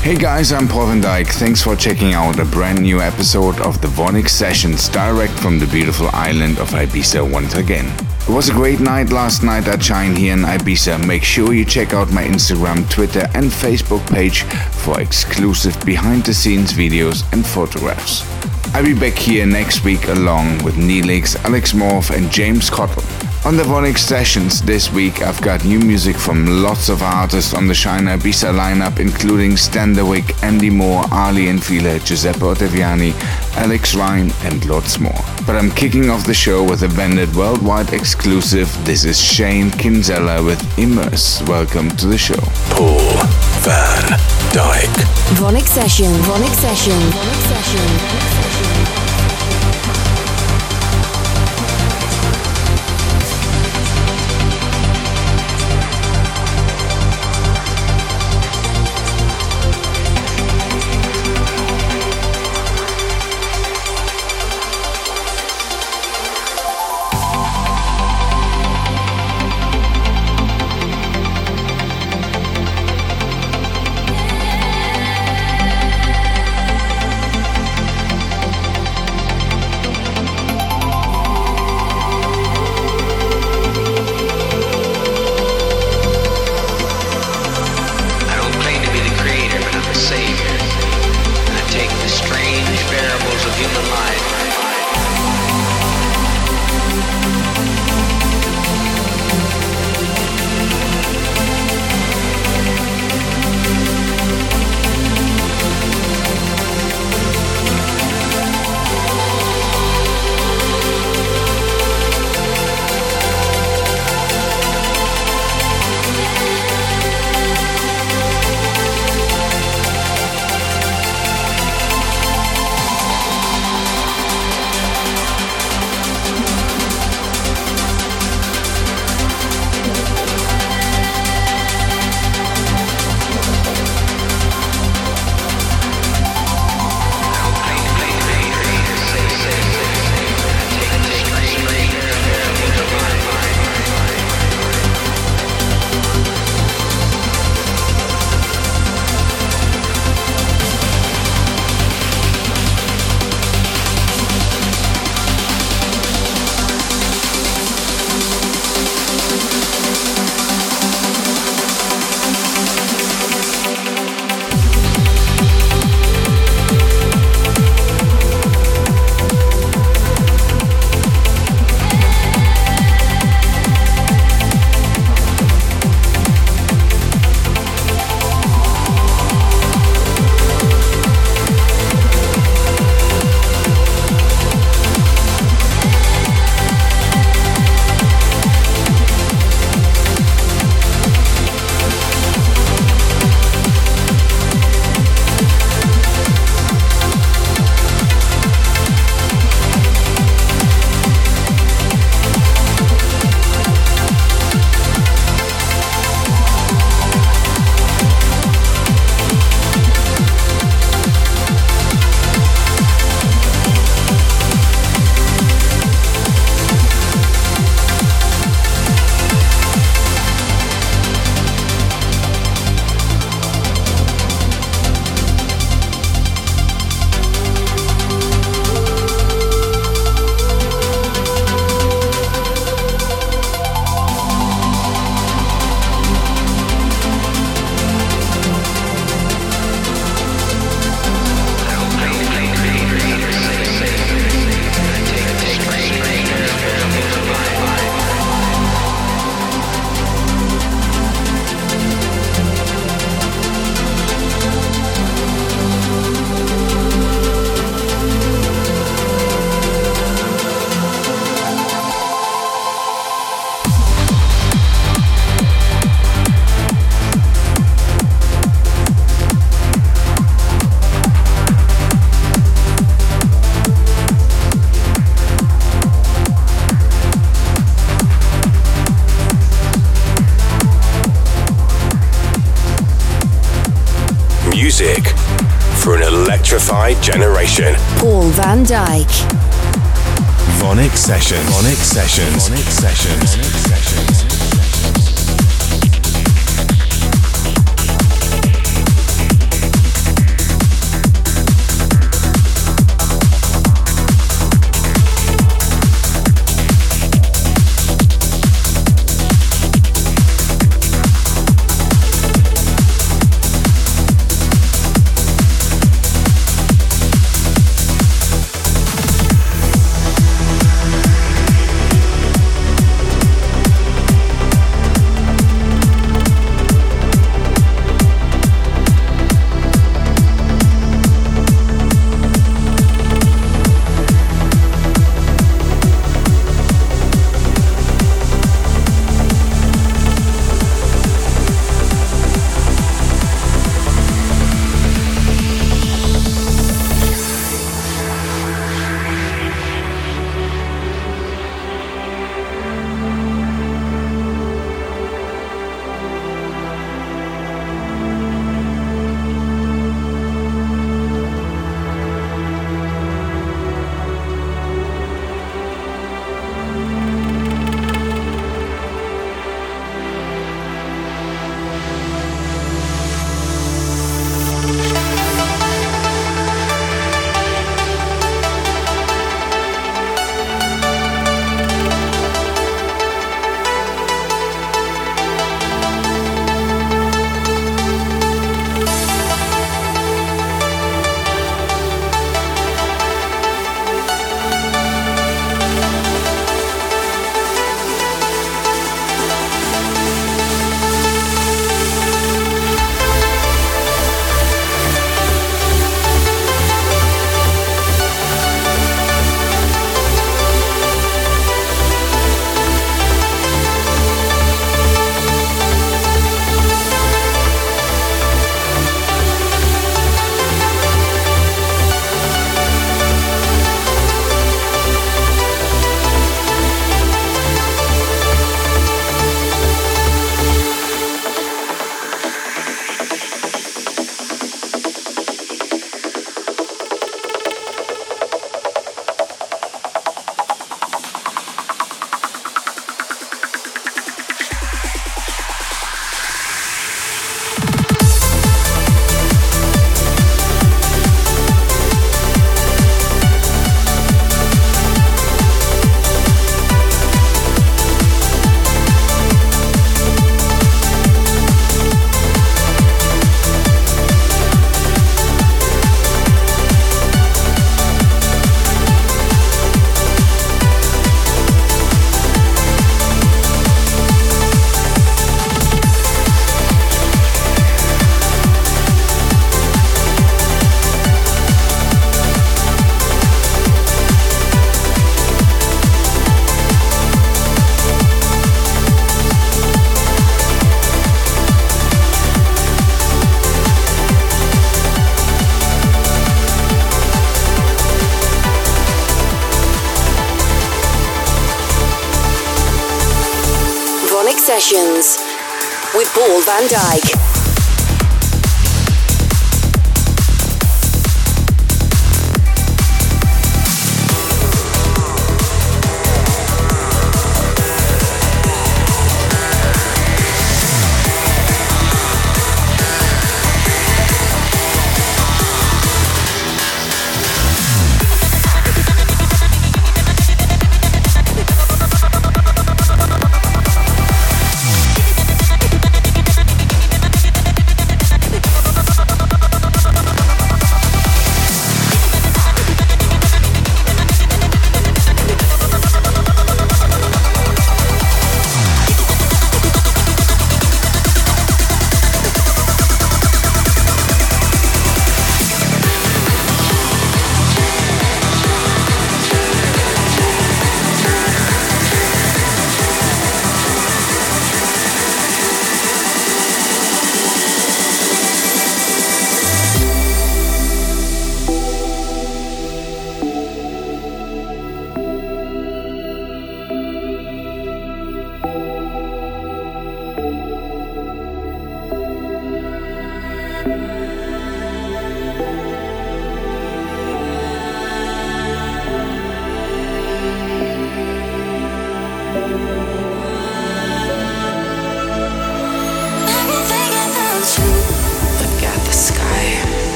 Hey guys, I'm Paul van Dyk. Thanks for checking out a brand new episode of the Vonyc Sessions direct from the beautiful island of Ibiza once again. It was a great night last night at Shine here in Ibiza. Make sure you check out my Instagram, Twitter, and Facebook page for exclusive behind the scenes videos and photographs. I'll be back here next week along with Neelix, Alex Morph, and James Cottle. On the Vonyc Sessions this week, I've got new music from lots of artists on the Shiner Ibiza lineup, including Standerwick, Andy Moore, Aly and Fila, Giuseppe Ottaviani, Alex Ryan, and lots more. But I'm kicking off the show with a Vandit worldwide exclusive. This is Shane Kinsella with Immerse. Welcome to the show. Paul van Dyk. Vonyc Session. Vonyc Session. Vonyc Session. Vonyc Session. Sessions. VONYC Sessions. VONYC Sessions.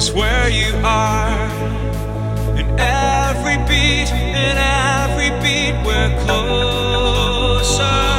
is where you are. In every beat, in every beat, we're closer.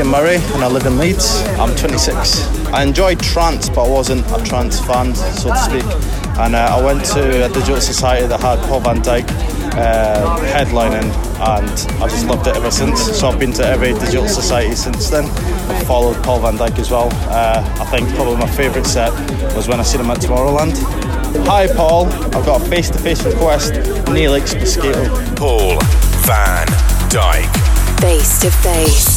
Face. I'm Murray and I live in Leeds. I'm 26. I enjoyed trance, but I wasn't a trance fan, so to speak. And uh, I went to a digital society that had Paul van Dyk uh, headlining, and I just loved it ever since. So I've been to every digital society since then. I've followed Paul van Dyk as well. Uh, I think probably my favourite set was when I seen him at Tomorrowland. Hi Paul, I've got a face-to-face request. Neelix Mosquito. Paul van Dyk. Face to face.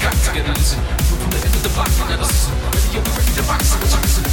When I rock to the rhythm, gotta let them know we got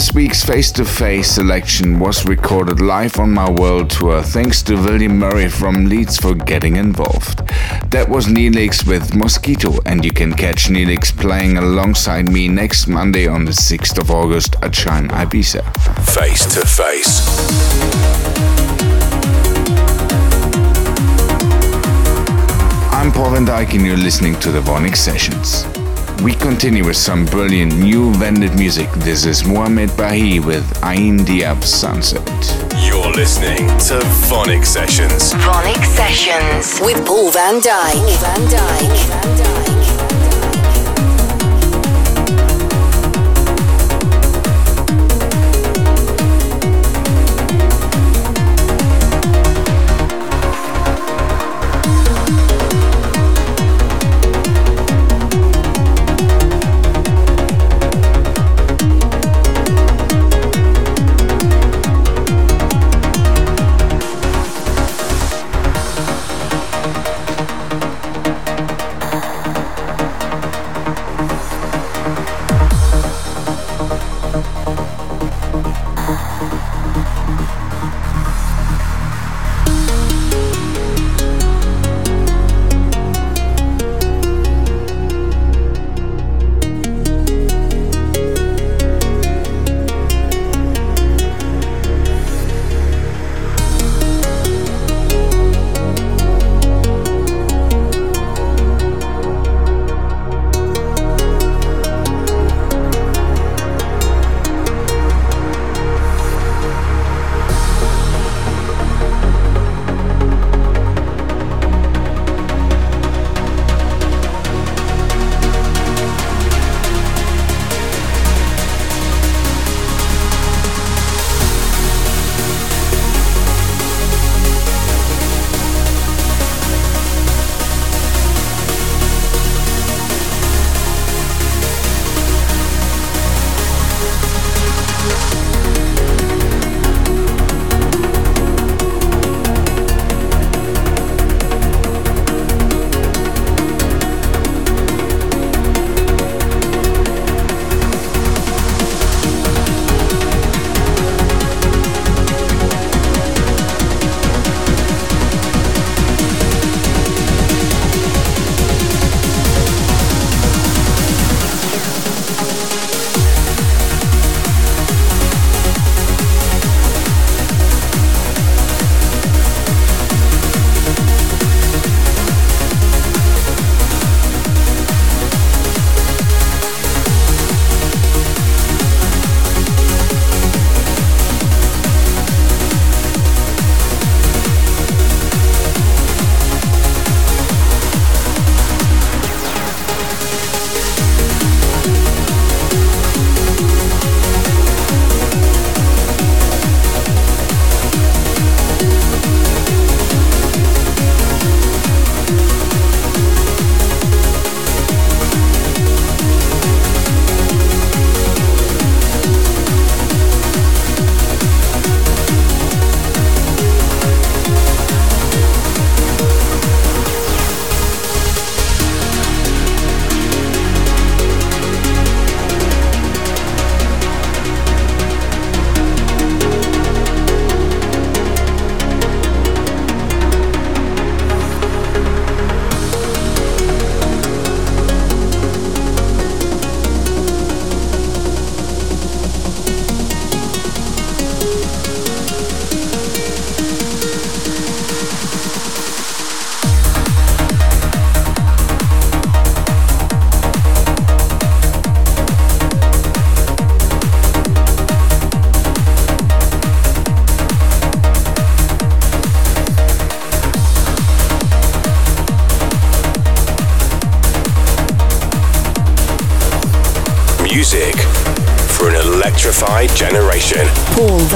This week's face to face selection was recorded live on my world tour thanks to William Murray from Leeds for getting involved. That was Neelix with Mosquito, and you can catch Neelix playing alongside me next Monday on the 6th of August at Shine Ibiza. Face to face. I'm Paul van Dyk and you're listening to the VONYC Sessions. We continue with some brilliant new Vandit music. This is Mohamed Bahi with Ain Diab Sunset. You're listening to VONYC Sessions. VONYC Sessions with Paul van Dyk. Paul van Dyk. Van Dyk.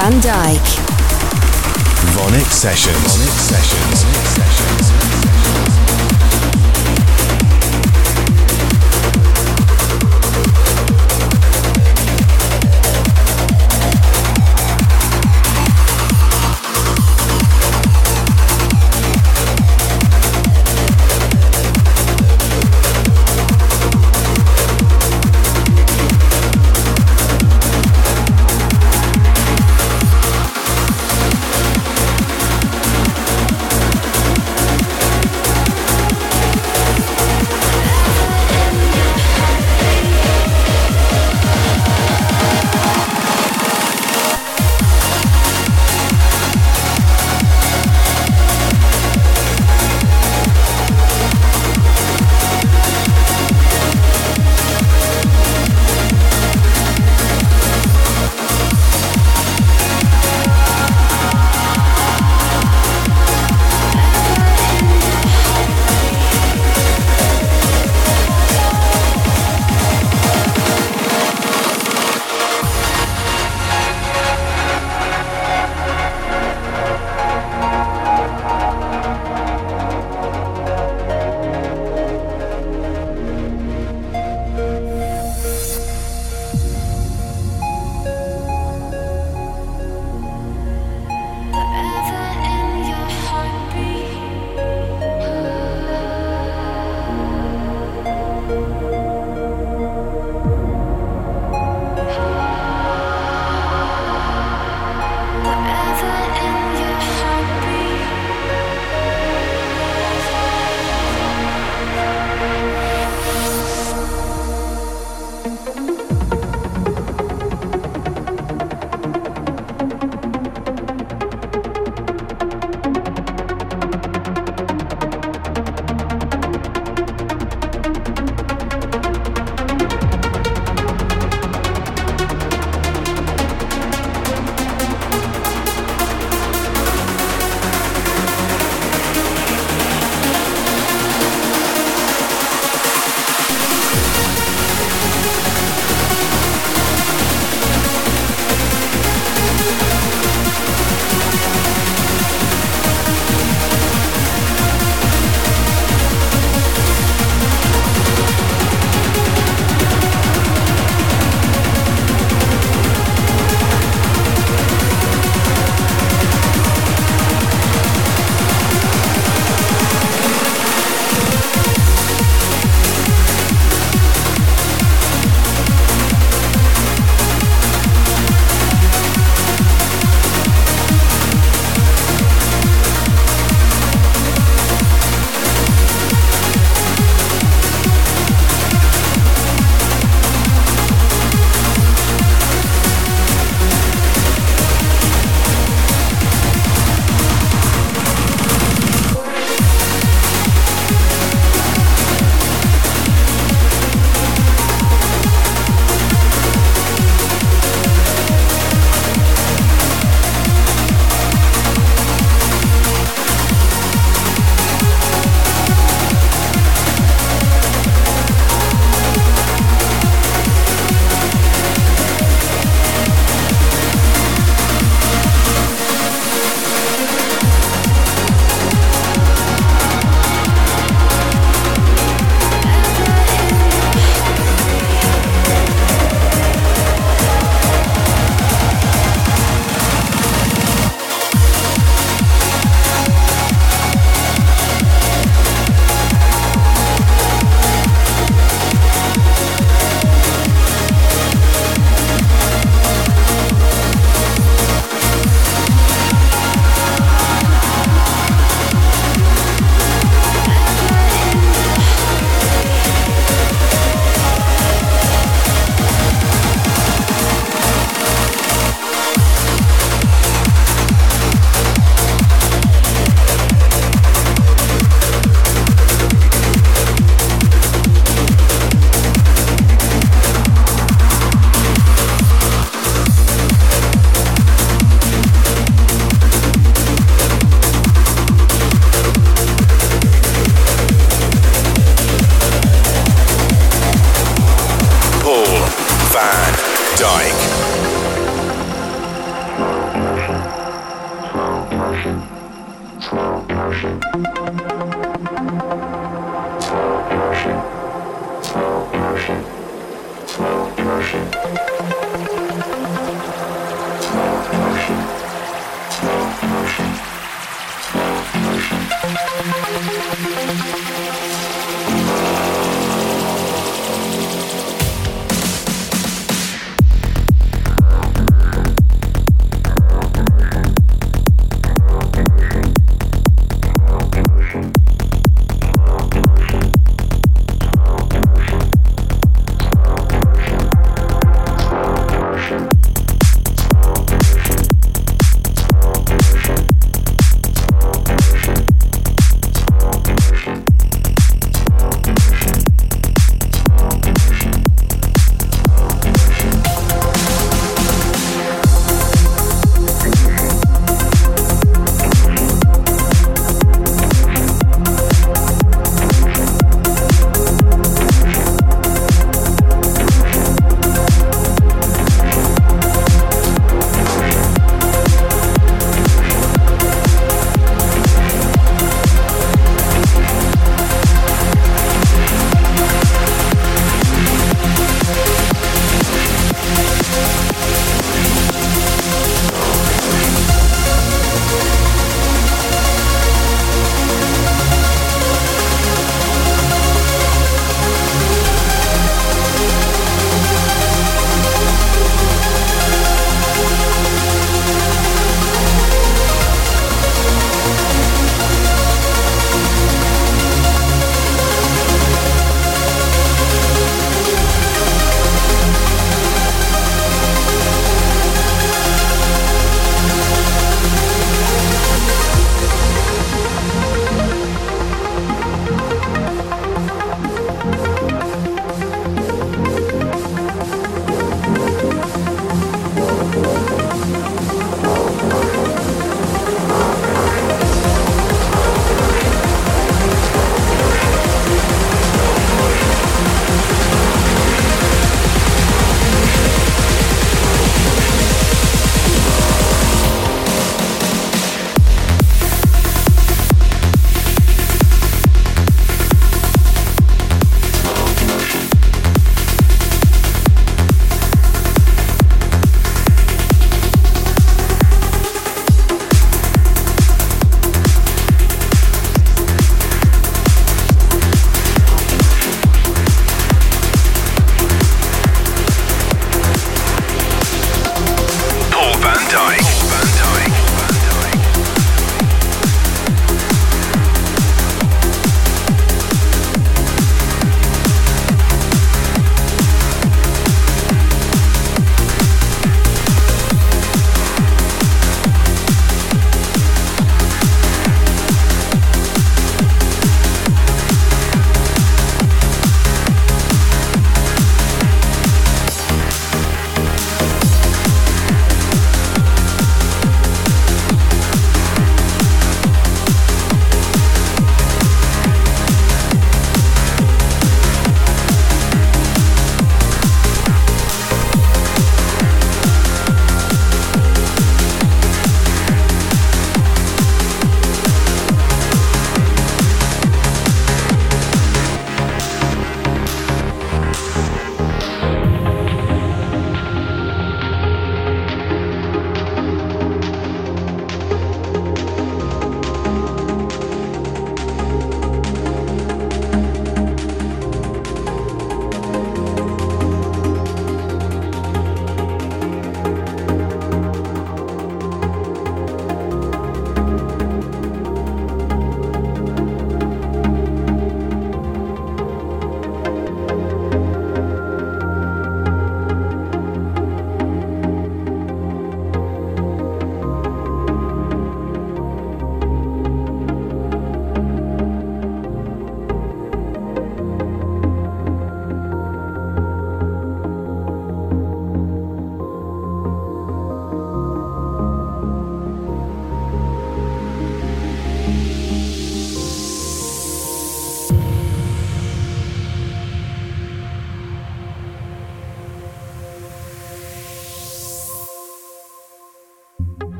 Van Dyk. VONYC Sessions. VONYC Sessions. Sessions. Sessions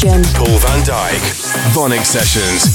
Paul van Dyk. VONYC Sessions.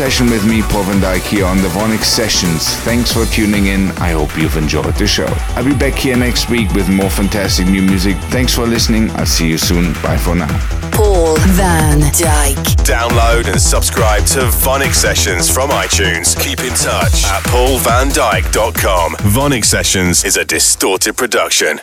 Session with me, Paul van Dyk, here on the Vonyc Sessions. Thanks for tuning in. I hope you've enjoyed the show. I'll be back here next week with more fantastic new music. Thanks for listening. I'll see you soon. Bye for now. Paul van Dyk. Download and subscribe to Vonyc Sessions from iTunes. Keep in touch at paulvandyk.com. Vonyc Sessions is a distorted production.